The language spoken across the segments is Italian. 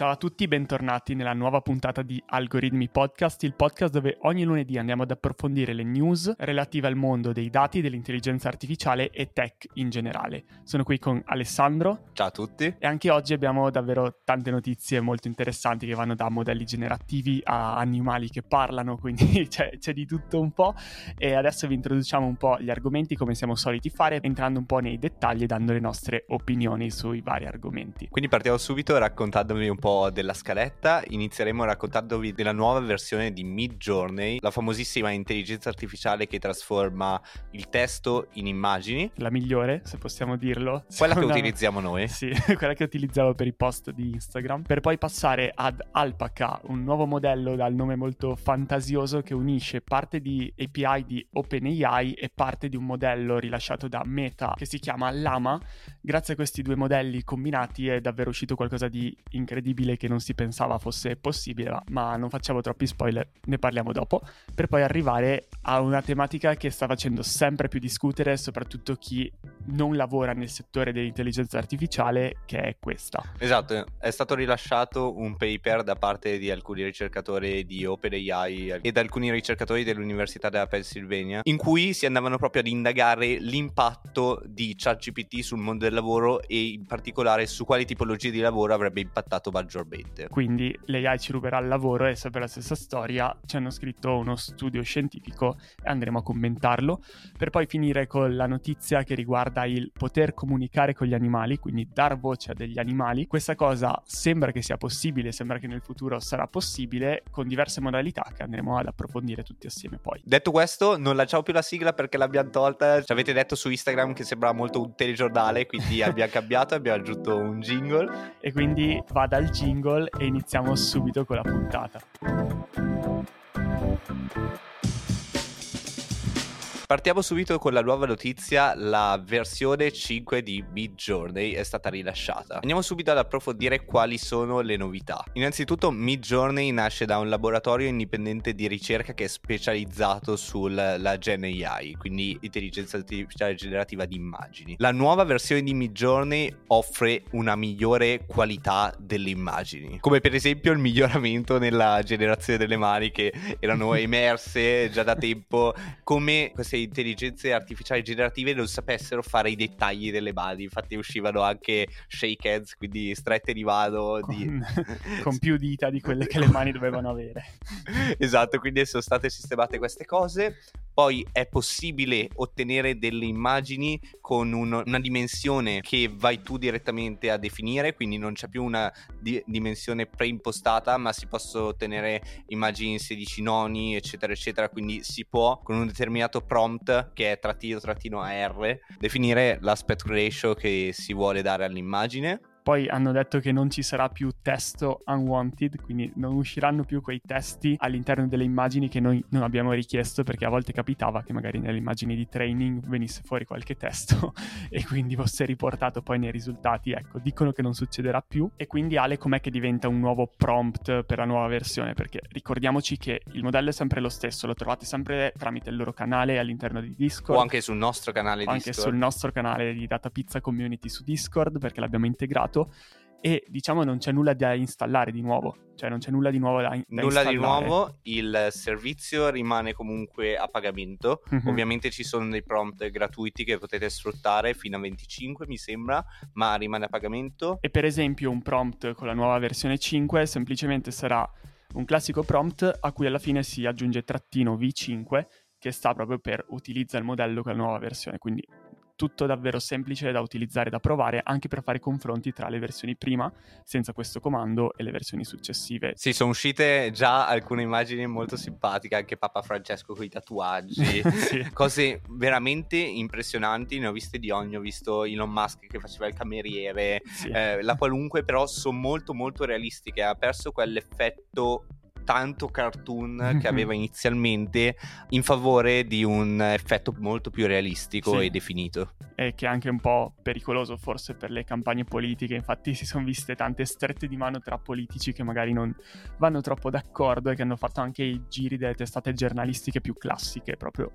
Ciao a tutti, bentornati nella nuova puntata di Algoritmi Podcast, il podcast dove ogni lunedì andiamo ad approfondire le news relative al mondo dei dati, dell'intelligenza artificiale e tech in generale. Sono qui con Alessandro. Ciao a tutti. E anche oggi abbiamo davvero tante notizie molto interessanti che vanno da modelli generativi a animali che parlano, quindi c'è, c'è di tutto un po'. E adesso vi introduciamo un po' gli argomenti come siamo soliti fare, entrando un po' nei dettagli e dando le nostre opinioni sui vari argomenti. Quindi partiamo subito raccontandovi un po' della scaletta, inizieremo raccontandovi della nuova versione di Mid Journey, la famosissima intelligenza artificiale che trasforma il testo in immagini. La migliore, se possiamo dirlo. Quella che utilizziamo noi. Sì, quella che utilizzavo per i post di Instagram. Per poi passare ad Alpaca, un nuovo modello dal nome molto fantasioso che unisce parte di API di OpenAI e parte di un modello rilasciato da Meta che si chiama Lama. Grazie a questi due modelli combinati è davvero uscito qualcosa di incredibile incredibile che non si pensava fosse possibile, ma non facciamo troppi spoiler, ne parliamo dopo, per poi arrivare a una tematica che sta facendo sempre più discutere soprattutto chi non lavora nel settore dell'intelligenza artificiale, che è questa. Esatto, è stato rilasciato un paper da parte di alcuni ricercatori di OpenAI e da alcuni ricercatori dell'Università della Pennsylvania, in cui si andavano proprio ad indagare l'impatto di ChatGPT sul mondo del lavoro e in particolare su quali tipologie di lavoro avrebbe impattato maggiormente. Quindi l'AI ci ruberà il lavoro e sempre la stessa storia, ci hanno scritto uno studio scientifico e andremo a commentarlo, per poi finire con la notizia che riguarda il poter comunicare con gli animali, quindi dar voce a degli animali. Questa cosa sembra che sia possibile, sembra che nel futuro sarà possibile con diverse modalità che andremo ad approfondire tutti assieme poi. Detto questo, non lanciamo più la sigla perché l'abbiamo tolta. Ci avete detto su Instagram che sembrava molto un telegiornale, quindi abbiamo cambiato, abbiamo aggiunto un jingle. E quindi vada al jingle e iniziamo subito con la puntata. Partiamo subito con la nuova notizia, la versione 5 di Mid Journey è stata rilasciata. Andiamo subito ad approfondire quali sono le novità. Innanzitutto Mid Journey nasce da un laboratorio indipendente di ricerca che è specializzato sulla Gen AI, quindi intelligenza artificiale generativa di immagini. La nuova versione di Mid Journey offre una migliore qualità delle immagini, come per esempio il miglioramento nella generazione delle mani che erano emerse già da tempo, come queste intelligenze artificiali generative non sapessero fare i dettagli delle mani. Infatti uscivano anche shake hands, quindi strette di mano. Con, di... con più dita di quelle che le mani dovevano avere. esatto, quindi sono state sistemate queste cose. Poi è possibile ottenere delle immagini con un, una dimensione che vai tu direttamente a definire, quindi non c'è più una di, dimensione preimpostata, ma si possono ottenere immagini in 16 noni, eccetera, eccetera. Quindi si può con un determinato prompt che è trattino trattino AR definire l'aspect ratio che si vuole dare all'immagine poi hanno detto che non ci sarà più testo unwanted, quindi non usciranno più quei testi all'interno delle immagini che noi non abbiamo richiesto, perché a volte capitava che magari nelle immagini di training venisse fuori qualche testo e quindi fosse riportato poi nei risultati. Ecco, dicono che non succederà più. E quindi Ale, com'è che diventa un nuovo prompt per la nuova versione? Perché ricordiamoci che il modello è sempre lo stesso, lo trovate sempre tramite il loro canale all'interno di Discord. O anche sul nostro canale o Discord. Anche sul nostro canale di Data Pizza Community su Discord, perché l'abbiamo integrato e diciamo non c'è nulla da installare di nuovo, cioè non c'è nulla di nuovo da, da nulla installare. di nuovo, il servizio rimane comunque a pagamento, mm-hmm. ovviamente ci sono dei prompt gratuiti che potete sfruttare fino a 25 mi sembra, ma rimane a pagamento. E per esempio un prompt con la nuova versione 5 semplicemente sarà un classico prompt a cui alla fine si aggiunge trattino V5 che sta proprio per utilizza il modello con la nuova versione, quindi tutto davvero semplice da utilizzare, da provare, anche per fare confronti tra le versioni prima, senza questo comando, e le versioni successive. Sì, sono uscite già alcune immagini molto simpatiche, anche Papa Francesco con i tatuaggi, sì. cose veramente impressionanti, ne ho viste di ogni, ho visto Elon Musk che faceva il cameriere, sì. eh, la qualunque, però sono molto molto realistiche, ha perso quell'effetto tanto cartoon che aveva inizialmente in favore di un effetto molto più realistico sì. e definito. E che è anche un po' pericoloso forse per le campagne politiche, infatti si sono viste tante strette di mano tra politici che magari non vanno troppo d'accordo e che hanno fatto anche i giri delle testate giornalistiche più classiche, proprio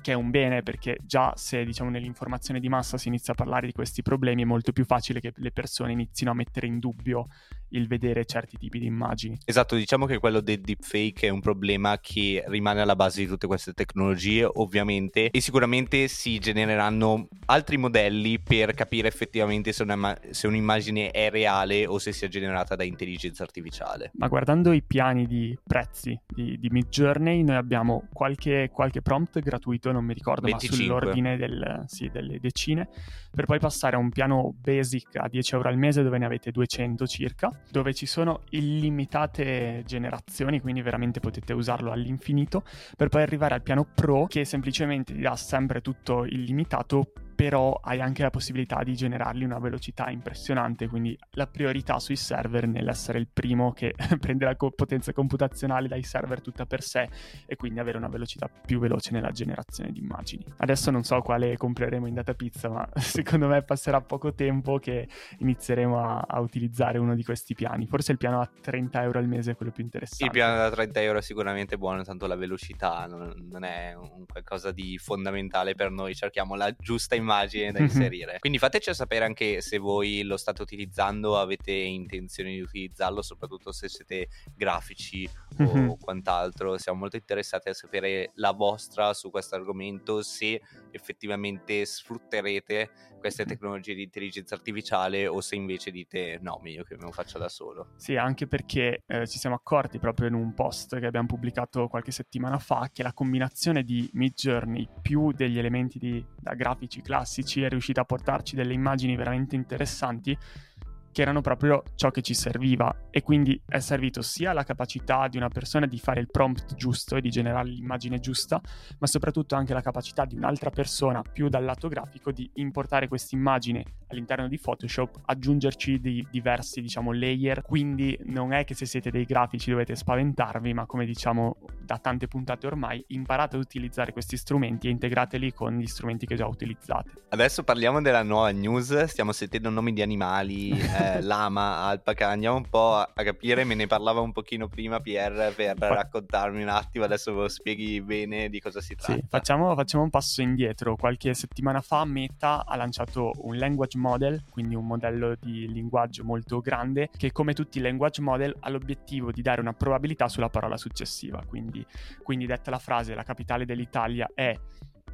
che è un bene perché già se diciamo nell'informazione di massa si inizia a parlare di questi problemi è molto più facile che le persone inizino a mettere in dubbio il vedere certi tipi di immagini. Esatto, diciamo che quello del deepfake è un problema che rimane alla base di tutte queste tecnologie, ovviamente, e sicuramente si genereranno altri modelli per capire effettivamente se, una, se un'immagine è reale o se sia generata da intelligenza artificiale. Ma guardando i piani di prezzi di, di Midjourney, noi abbiamo qualche, qualche, prompt gratuito, non mi ricordo, 25. ma sull'ordine del, sì, delle decine, per poi passare a un piano basic a 10 euro al mese dove ne avete 200 circa dove ci sono illimitate generazioni, quindi veramente potete usarlo all'infinito, per poi arrivare al piano Pro che semplicemente ti dà sempre tutto illimitato però hai anche la possibilità di generarli una velocità impressionante, quindi la priorità sui server nell'essere il primo che prende la co- potenza computazionale dai server tutta per sé e quindi avere una velocità più veloce nella generazione di immagini. Adesso non so quale compreremo in data pizza, ma secondo me passerà poco tempo che inizieremo a, a utilizzare uno di questi piani. Forse il piano a 30 euro al mese è quello più interessante. Il piano da 30 euro è sicuramente buono, tanto la velocità non, non è un qualcosa di fondamentale per noi, cerchiamo la giusta immagine da inserire. Quindi fateci sapere anche se voi lo state utilizzando, avete intenzione di utilizzarlo, soprattutto se siete grafici mm-hmm. o quant'altro. Siamo molto interessati a sapere la vostra su questo argomento, se effettivamente sfrutterete queste tecnologie di intelligenza artificiale o se invece dite no, meglio che me lo faccia da solo. Sì, anche perché eh, ci siamo accorti proprio in un post che abbiamo pubblicato qualche settimana fa che la combinazione di Mid Journey più degli elementi di, da grafici classici è riuscita a portarci delle immagini veramente interessanti che erano proprio ciò che ci serviva. E quindi è servito sia la capacità di una persona di fare il prompt giusto e di generare l'immagine giusta, ma soprattutto anche la capacità di un'altra persona più dal lato grafico di importare questa immagine all'interno di Photoshop, aggiungerci dei diversi diciamo layer, quindi non è che se siete dei grafici dovete spaventarvi, ma come diciamo da tante puntate ormai imparate ad utilizzare questi strumenti e integrateli con gli strumenti che già utilizzate. Adesso parliamo della nuova news, stiamo sentendo nomi di animali eh, lama, alpaca, andiamo un po' a, capire, me ne parlava un pochino prima Pier per raccontarmi un attimo, adesso ve lo spieghi bene di cosa si tratta. Sì, facciamo, facciamo un passo indietro, qualche settimana fa Meta ha lanciato un language model, quindi un modello di linguaggio molto grande, che come tutti i language model ha l'obiettivo di dare una probabilità sulla parola successiva, quindi, quindi detta la frase la capitale dell'Italia è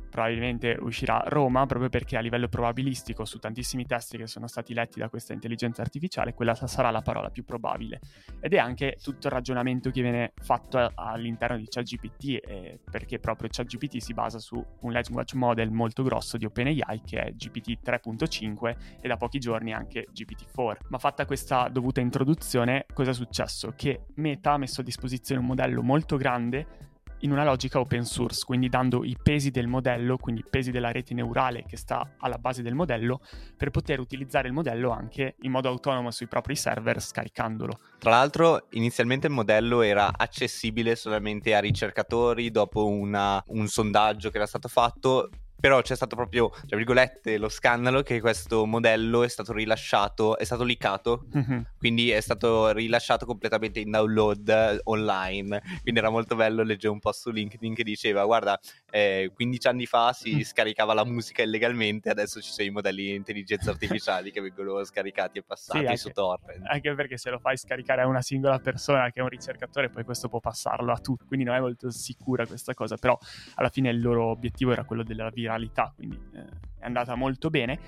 probabilmente uscirà Roma proprio perché a livello probabilistico su tantissimi testi che sono stati letti da questa intelligenza artificiale quella sarà la parola più probabile ed è anche tutto il ragionamento che viene fatto all'interno di ChatGPT eh, perché proprio ChatGPT si basa su un language model molto grosso di OpenAI che è GPT 3.5 e da pochi giorni anche GPT-4 ma fatta questa dovuta introduzione cosa è successo? Che Meta ha messo a disposizione un modello molto grande in una logica open source, quindi dando i pesi del modello, quindi i pesi della rete neurale che sta alla base del modello, per poter utilizzare il modello anche in modo autonomo sui propri server scaricandolo. Tra l'altro, inizialmente il modello era accessibile solamente a ricercatori dopo una, un sondaggio che era stato fatto però c'è stato proprio, tra virgolette, lo scandalo che questo modello è stato rilasciato, è stato leakato, mm-hmm. quindi è stato rilasciato completamente in download online. Quindi era molto bello, leggevo un post su LinkedIn che diceva, guarda, eh, 15 anni fa si mm. scaricava la musica illegalmente, adesso ci sono i modelli di intelligenza artificiale che vengono scaricati e passati sì, anche, su torrent. Anche perché se lo fai scaricare a una singola persona che è un ricercatore, poi questo può passarlo a tutti, quindi non è molto sicura questa cosa, però alla fine il loro obiettivo era quello della via viralità, quindi eh, è andata molto bene.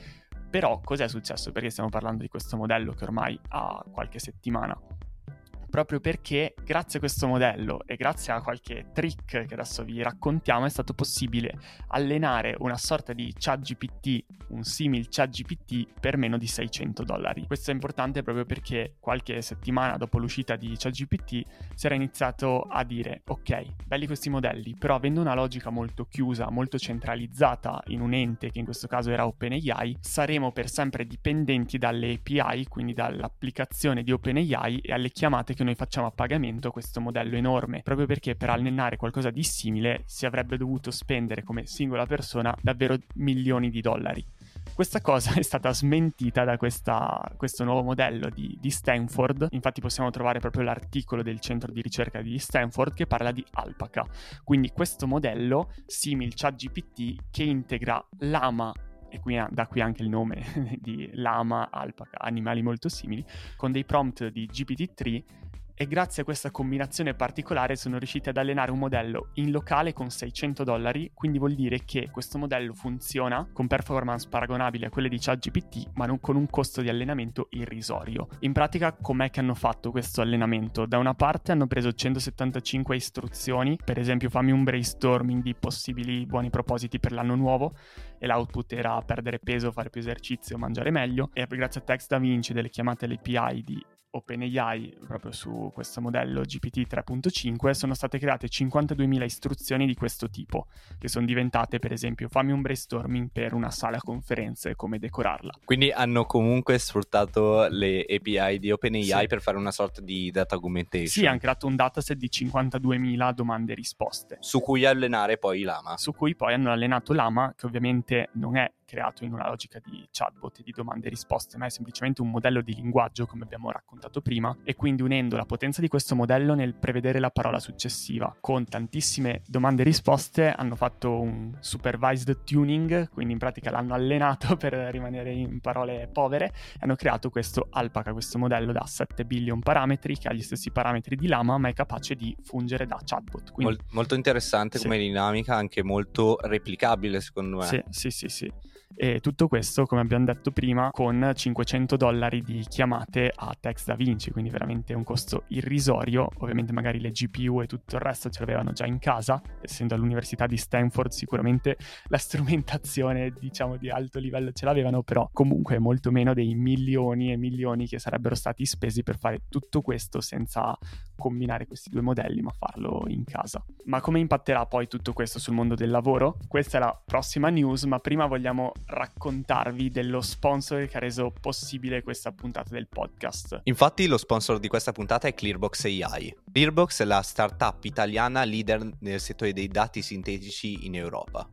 Però cos'è successo? Perché stiamo parlando di questo modello che ormai ha qualche settimana proprio perché grazie a questo modello e grazie a qualche trick che adesso vi raccontiamo è stato possibile allenare una sorta di chat GPT, un simil chat GPT per meno di 600 dollari. Questo è importante proprio perché qualche settimana dopo l'uscita di chat GPT si era iniziato a dire ok, belli questi modelli, però avendo una logica molto chiusa, molto centralizzata in un ente che in questo caso era OpenAI, saremo per sempre dipendenti dalle API, quindi dall'applicazione di OpenAI e alle chiamate che che noi facciamo a pagamento questo modello enorme, proprio perché per allenare qualcosa di simile si avrebbe dovuto spendere come singola persona davvero milioni di dollari. Questa cosa è stata smentita da questa, questo nuovo modello di, di, Stanford, infatti possiamo trovare proprio l'articolo del centro di ricerca di Stanford che parla di Alpaca. Quindi questo modello, simil ChatGPT, che integra Lama e qui, da qui anche il nome di lama, alpaca, animali molto simili, con dei prompt di GPT-3 e grazie a questa combinazione particolare sono riusciti ad allenare un modello in locale con 600 dollari, quindi vuol dire che questo modello funziona con performance paragonabili a quelle di ChatGPT, ma non con un costo di allenamento irrisorio. In pratica, com'è che hanno fatto questo allenamento? Da una parte hanno preso 175 istruzioni, per esempio fammi un brainstorming di possibili buoni propositi per l'anno nuovo, e l'output era perdere peso, fare più esercizio, mangiare meglio, e grazie a Text DaVinci delle chiamate all'API di OpenAI, proprio su questo modello GPT 3.5, sono state create 52.000 istruzioni di questo tipo, che sono diventate, per esempio, fammi un brainstorming per una sala conferenze, come decorarla. Quindi hanno comunque sfruttato le API di OpenAI sì. per fare una sorta di data augmentation. Sì, hanno creato un dataset di 52.000 domande e risposte. Su cui allenare poi Lama. Su cui poi hanno allenato Lama, che ovviamente non è creato in una logica di chatbot e di domande e risposte, ma è semplicemente un modello di linguaggio, come abbiamo raccontato prima, e quindi unendo la potenza di questo modello nel prevedere la parola successiva con tantissime domande e risposte, hanno fatto un supervised tuning, quindi in pratica l'hanno allenato per rimanere in parole povere, e hanno creato questo Alpaca, questo modello da 7 billion parametri, che ha gli stessi parametri di Lama, ma è capace di fungere da chatbot. Quindi... Mol- molto interessante sì. come dinamica, anche molto replicabile secondo me. Sì, sì, sì, sì. E tutto questo, come abbiamo detto prima, con 500 dollari di chiamate a Text Da Vinci, quindi veramente un costo irrisorio. Ovviamente magari le GPU e tutto il resto ce l'avevano già in casa, essendo all'università di Stanford sicuramente la strumentazione, diciamo, di alto livello ce l'avevano, però comunque molto meno dei milioni e milioni che sarebbero stati spesi per fare tutto questo senza combinare questi due modelli, ma farlo in casa. Ma come impatterà poi tutto questo sul mondo del lavoro? Questa è la prossima news, ma prima vogliamo raccontarvi dello sponsor che ha reso possibile questa puntata del podcast. Infatti lo sponsor di questa puntata è Clearbox AI. Clearbox è la startup italiana leader nel settore dei dati sintetici in Europa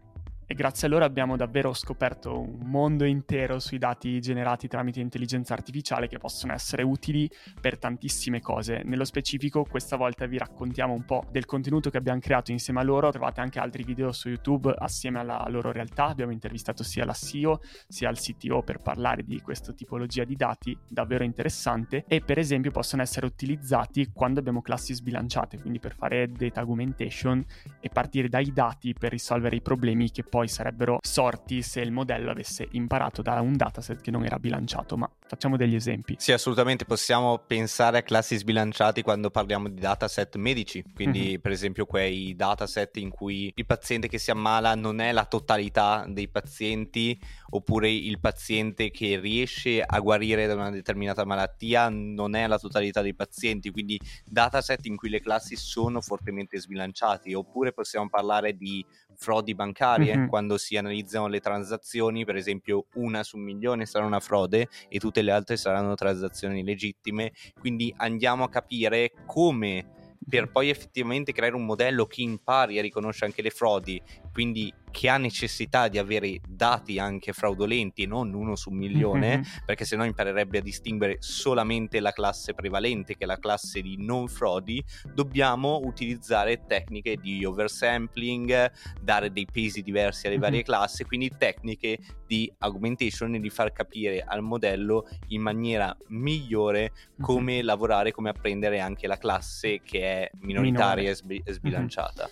e grazie a loro abbiamo davvero scoperto un mondo intero sui dati generati tramite intelligenza artificiale che possono essere utili per tantissime cose. Nello specifico questa volta vi raccontiamo un po' del contenuto che abbiamo creato insieme a loro, trovate anche altri video su YouTube assieme alla loro realtà, abbiamo intervistato sia la CEO sia il CTO per parlare di questa tipologia di dati, davvero interessante. E per esempio possono essere utilizzati quando abbiamo classi sbilanciate, quindi per fare data augmentation e partire dai dati per risolvere i problemi che poi poi sarebbero sorti se il modello avesse imparato da un dataset che non era bilanciato, ma facciamo degli esempi. Sì, assolutamente, possiamo pensare a classi sbilanciati quando parliamo di dataset medici, quindi mm-hmm. per esempio quei dataset in cui il paziente che si ammala non è la totalità dei pazienti, oppure il paziente che riesce a guarire da una determinata malattia non è la totalità dei pazienti, quindi dataset in cui le classi sono fortemente sbilanciati, oppure possiamo parlare di frodi bancarie, mm-hmm. quando si analizzano le transazioni, per esempio una su un milione sarà una frode e tutte le altre saranno transazioni legittime, quindi andiamo a capire come per poi effettivamente creare un modello che impari a riconoscere anche le frodi, quindi che ha necessità di avere dati anche fraudolenti e non uno su un milione, mm-hmm. perché sennò imparerebbe a distinguere solamente la classe prevalente, che è la classe di non frodi, dobbiamo utilizzare tecniche di oversampling, dare dei pesi diversi alle mm-hmm. varie classi, quindi tecniche di augmentation e di far capire al modello in maniera migliore come mm-hmm. lavorare, come apprendere anche la classe che è minoritaria Minore. e, e sbilanciata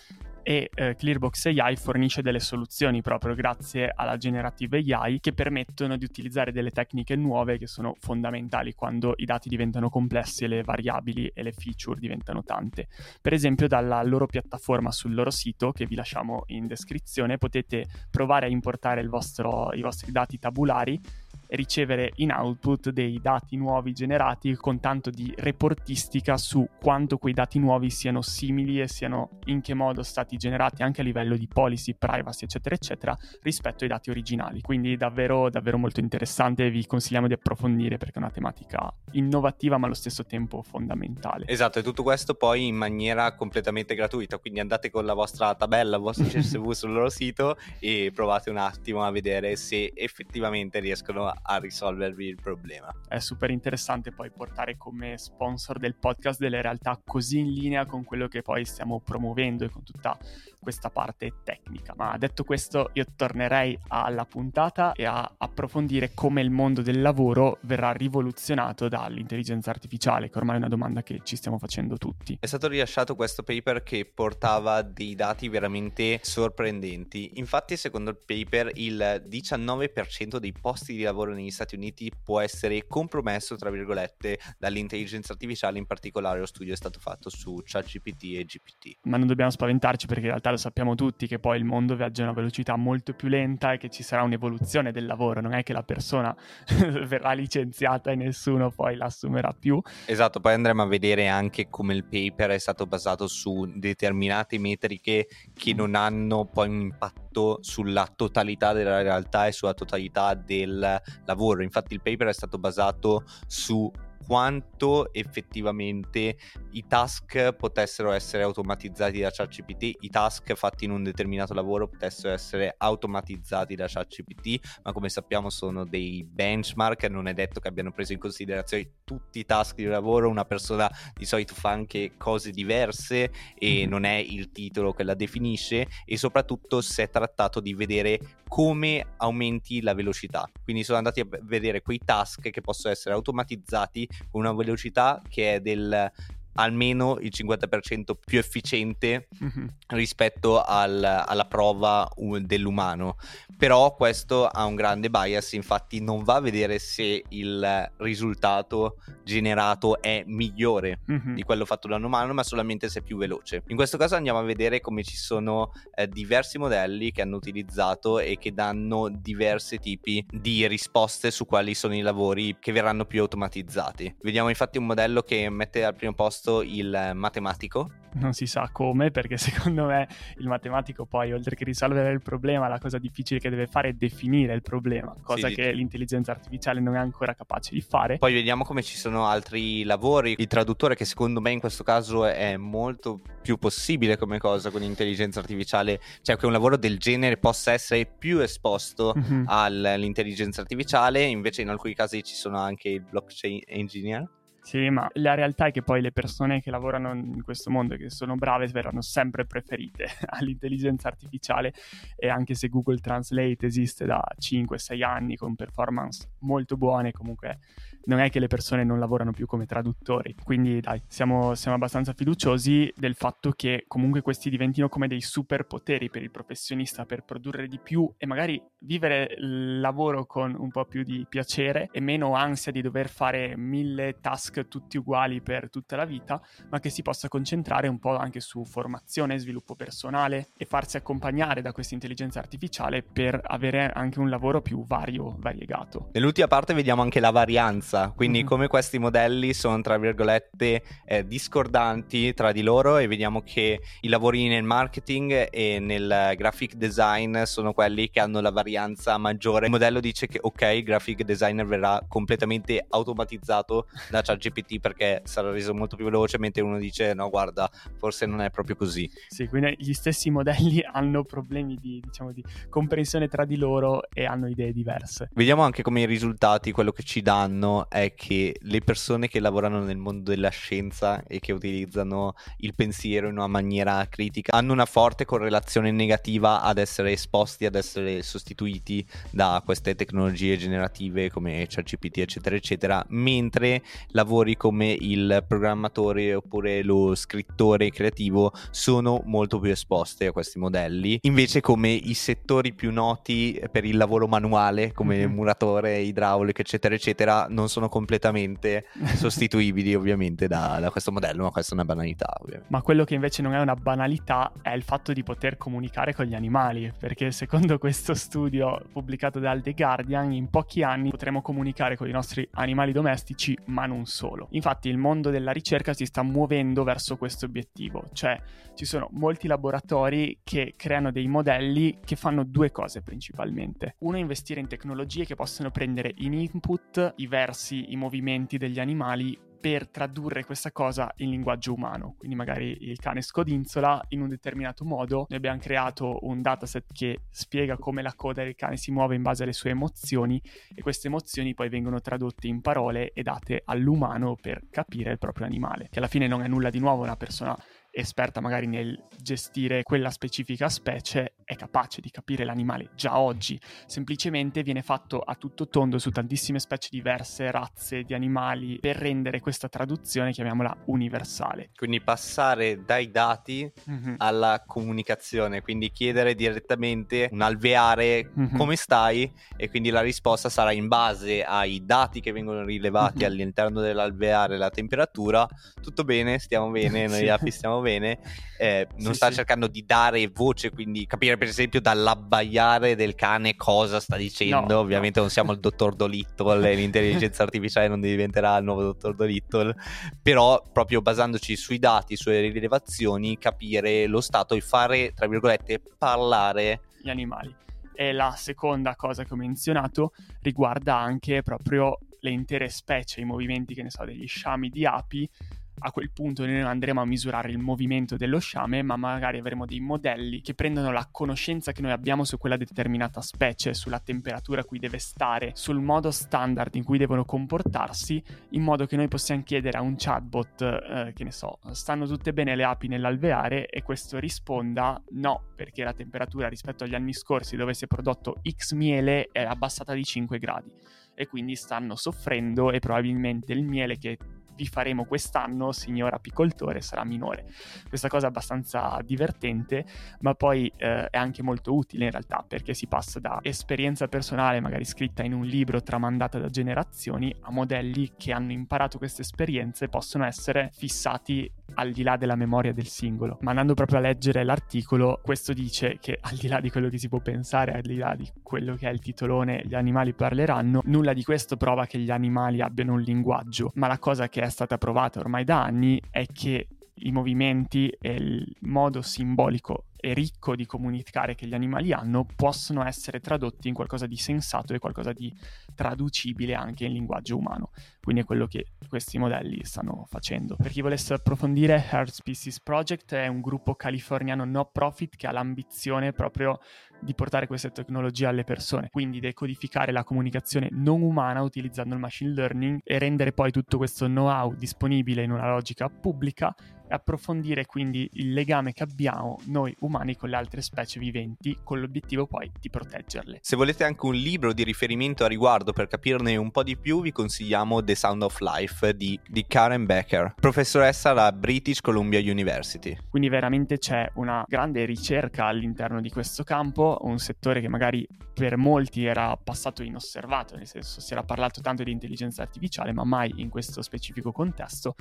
e eh, Clearbox AI fornisce delle soluzioni proprio grazie alla generative AI che permettono di utilizzare delle tecniche nuove che sono fondamentali quando i dati diventano complessi e le variabili e le feature diventano tante. Per esempio dalla loro piattaforma sul loro sito che vi lasciamo in descrizione potete provare a importare vostro, i vostri dati tabulari ricevere in output dei dati nuovi generati con tanto di reportistica su quanto quei dati nuovi siano simili e siano in che modo stati generati anche a livello di policy, privacy, eccetera, eccetera, rispetto ai dati originali. Quindi davvero, davvero molto interessante vi consigliamo di approfondire perché è una tematica innovativa ma allo stesso tempo fondamentale. Esatto, e tutto questo poi in maniera completamente gratuita, quindi andate con la vostra tabella, il vostro CSV sul loro sito e provate un attimo a vedere se effettivamente riescono a risolvervi il problema. È super interessante poi portare come sponsor del podcast delle realtà così in linea con quello che poi stiamo promuovendo e con tutta questa parte tecnica. Ma detto questo, io tornerei alla puntata e a approfondire come il mondo del lavoro verrà rivoluzionato dall'intelligenza artificiale, che ormai è una domanda che ci stiamo facendo tutti. È stato rilasciato questo paper che portava dei dati veramente sorprendenti. Infatti, secondo il paper, il 19% dei posti di lavoro negli Stati Uniti può essere compromesso, tra virgolette, dall'intelligenza artificiale, in particolare lo studio è stato fatto su ChatGPT e GPT. Ma non dobbiamo spaventarci perché in realtà lo sappiamo tutti che poi il mondo viaggia a una velocità molto più lenta e che ci sarà un'evoluzione del lavoro, non è che la persona verrà licenziata e nessuno poi l'assumerà più. Esatto, poi andremo a vedere anche come il paper è stato basato su determinate metriche che non hanno poi un impatto sulla totalità della realtà e sulla totalità del lavoro. Infatti il paper è stato basato su quanto effettivamente i task potessero essere automatizzati da ChatGPT, i task fatti in un determinato lavoro potessero essere automatizzati da ChatGPT, ma come sappiamo sono dei benchmark, non è detto che abbiano preso in considerazione tutti i task di lavoro, una persona di solito fa anche cose diverse e mm-hmm. non è il titolo che la definisce e soprattutto si è trattato di vedere come aumenti la velocità. Quindi sono andati a vedere quei task che possono essere automatizzati con una velocità che è del almeno il 50% più efficiente mm-hmm. rispetto al, alla prova dell'umano. Però questo ha un grande bias, infatti non va a vedere se il risultato generato è migliore mm-hmm. di quello fatto da un umano, ma solamente se è più veloce. In questo caso andiamo a vedere come ci sono eh, diversi modelli che hanno utilizzato e che danno diversi tipi di risposte su quali sono i lavori che verranno più automatizzati. Vediamo infatti un modello che mette al primo posto posto il matematico. Non si sa come, perché secondo me il matematico poi, oltre che risolvere il problema, la cosa difficile che deve fare è definire il problema, cosa sì, che sì. l'intelligenza artificiale non è ancora capace di fare. Poi vediamo come ci sono altri lavori. Il traduttore, che secondo me in questo caso è molto più possibile come cosa con l'intelligenza artificiale, cioè che un lavoro del genere possa essere più esposto mm-hmm. all'intelligenza artificiale, invece in alcuni casi ci sono anche il blockchain engineer sì, ma la realtà è che poi le persone che lavorano in questo mondo e che sono brave verranno sempre preferite all'intelligenza artificiale. E anche se Google Translate esiste da 5-6 anni con performance molto buone, comunque non è che le persone non lavorano più come traduttori. Quindi dai, siamo, siamo, abbastanza fiduciosi del fatto che comunque questi diventino come dei superpoteri per il professionista per produrre di più e magari vivere il lavoro con un po' più di piacere e meno ansia di dover fare mille task tutti uguali per tutta la vita, ma che si possa concentrare un po' anche su formazione, sviluppo personale e farsi accompagnare da questa intelligenza artificiale per avere anche un lavoro più vario, variegato. Nell'ultima parte vediamo anche la varianza differenza, quindi mm-hmm. come questi modelli sono tra virgolette eh, discordanti tra di loro e vediamo che i lavori nel marketing e nel graphic design sono quelli che hanno la varianza maggiore. Il modello dice che ok, il graphic designer verrà completamente automatizzato da ChatGPT perché sarà reso molto più veloce, mentre uno dice no guarda, forse non è proprio così. Sì, quindi gli stessi modelli hanno problemi di, diciamo, di comprensione tra di loro e hanno idee diverse. Vediamo anche come i risultati, quello che ci danno è che le persone che lavorano nel mondo della scienza e che utilizzano il pensiero in una maniera critica hanno una forte correlazione negativa ad essere esposti, ad essere sostituiti da queste tecnologie generative come ChatGPT eccetera eccetera, mentre lavori come il programmatore oppure lo scrittore creativo sono molto più esposti a questi modelli, invece come i settori più noti per il lavoro manuale come mm-hmm. muratore, idraulico eccetera eccetera non sono sono completamente sostituibili ovviamente da, da, questo modello, ma questa è una banalità ovviamente. Ma quello che invece non è una banalità è il fatto di poter comunicare con gli animali, perché secondo questo studio pubblicato dal The Guardian in pochi anni potremo comunicare con i nostri animali domestici, ma non solo. Infatti il mondo della ricerca si sta muovendo verso questo obiettivo, cioè ci sono molti laboratori che creano dei modelli che fanno due cose principalmente. Uno, investire in tecnologie che possono prendere in input i versi, i movimenti degli animali per tradurre questa cosa in linguaggio umano. Quindi magari il cane scodinzola in un determinato modo. Noi abbiamo creato un dataset che spiega come la coda del cane si muove in base alle sue emozioni e queste emozioni poi vengono tradotte in parole e date all'umano per capire il proprio animale. Che alla fine non è nulla di nuovo, una persona esperta magari nel gestire quella specifica specie è capace di capire l'animale già oggi, semplicemente viene fatto a tutto tondo su tantissime specie diverse, razze di animali, per rendere questa traduzione, chiamiamola universale. Quindi passare dai dati mm-hmm. alla comunicazione, quindi chiedere direttamente un alveare mm-hmm. come stai e quindi la risposta sarà in base ai dati che vengono rilevati mm-hmm. all'interno dell'alveare, la temperatura, tutto bene, stiamo bene, noi sì. api stiamo bene, eh, non sì, sta sì. cercando di dare voce, quindi capire per esempio dall'abbaiare del cane cosa sta dicendo. No, Ovviamente no. non siamo il dottor Dolittle e l'intelligenza artificiale non diventerà il nuovo dottor Dolittle, però proprio basandoci sui dati, sulle rilevazioni, capire lo stato e fare, tra virgolette, parlare gli animali. E la seconda cosa che ho menzionato riguarda anche proprio le intere specie, i movimenti, che ne so, degli sciami di api a quel punto noi non andremo a misurare il movimento dello sciame, ma magari avremo dei modelli che prendono la conoscenza che noi abbiamo su quella determinata specie, sulla temperatura a cui deve stare, sul modo standard in cui devono comportarsi, in modo che noi possiamo chiedere a un chatbot, eh, che ne so, stanno tutte bene le api nell'alveare? E questo risponda no, perché la temperatura rispetto agli anni scorsi dove si è prodotto X miele è abbassata di 5 gradi e quindi stanno soffrendo e probabilmente il miele che vi faremo quest'anno, signor apicoltore, sarà minore. Questa cosa è abbastanza divertente, ma poi eh, è anche molto utile in realtà perché si passa da esperienza personale, magari scritta in un libro tramandata da generazioni, a modelli che hanno imparato queste esperienze e possono essere fissati al di là della memoria del singolo. Ma andando proprio a leggere l'articolo, questo dice che al di là di quello che si può pensare, al di là di quello che è il titolone, gli animali parleranno, nulla di questo prova che gli animali abbiano un linguaggio, ma la cosa che è stata provata ormai da anni è che i movimenti e il modo simbolico e ricco di comunicare che gli animali hanno possono essere tradotti in qualcosa di sensato e qualcosa di traducibile anche in linguaggio umano. Quindi è quello che questi modelli stanno facendo. Per chi volesse approfondire, Earth Species Project è un gruppo californiano no profit che ha l'ambizione proprio di portare queste tecnologie alle persone, quindi decodificare la comunicazione non umana utilizzando il machine learning e rendere poi tutto questo know-how disponibile in una logica pubblica e approfondire quindi il legame che abbiamo noi umani con le altre specie viventi con l'obiettivo poi di proteggerle. Se volete anche un libro di riferimento a riguardo per capirne un po' di più vi consigliamo The Sound of Life di, di Karen Becker, professoressa alla British Columbia University. Quindi veramente c'è una grande ricerca all'interno di questo campo, un settore che magari per molti era passato inosservato, nel senso si era parlato tanto di intelligenza artificiale ma mai in questo specifico contesto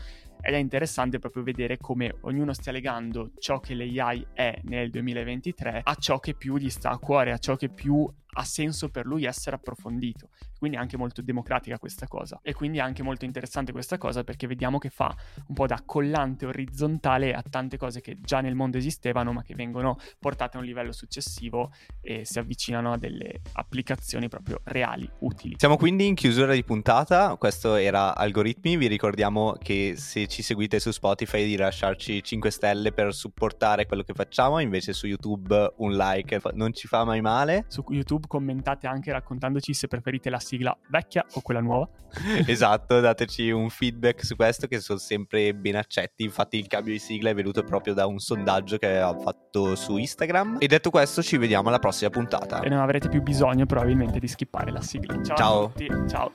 ed è interessante proprio vedere come ognuno stia legando ciò che l'AI è nel 2023 a ciò che più gli sta a cuore, a ciò che più ha senso per lui essere approfondito. Quindi è anche molto democratica questa cosa. E quindi è anche molto interessante questa cosa perché vediamo che fa un po' da collante orizzontale a tante cose che già nel mondo esistevano ma che vengono portate a un livello successivo e si avvicinano a delle applicazioni proprio reali, utili. Siamo quindi in chiusura di puntata, questo era Algoritmi, vi ricordiamo che se ci seguite su Spotify di lasciarci 5 stelle per supportare quello che facciamo, invece su YouTube un like non ci fa mai male. Su YouTube commentate anche raccontandoci se preferite la sigla vecchia o quella nuova. esatto, dateci un feedback su questo che sono sempre ben accetti. Infatti il cambio di sigla è venuto proprio da un sondaggio che aveva fatto su Instagram. E detto questo ci vediamo alla prossima puntata. E non avrete più bisogno probabilmente di skippare la sigla. Ciao. Ciao. A tutti. Ciao.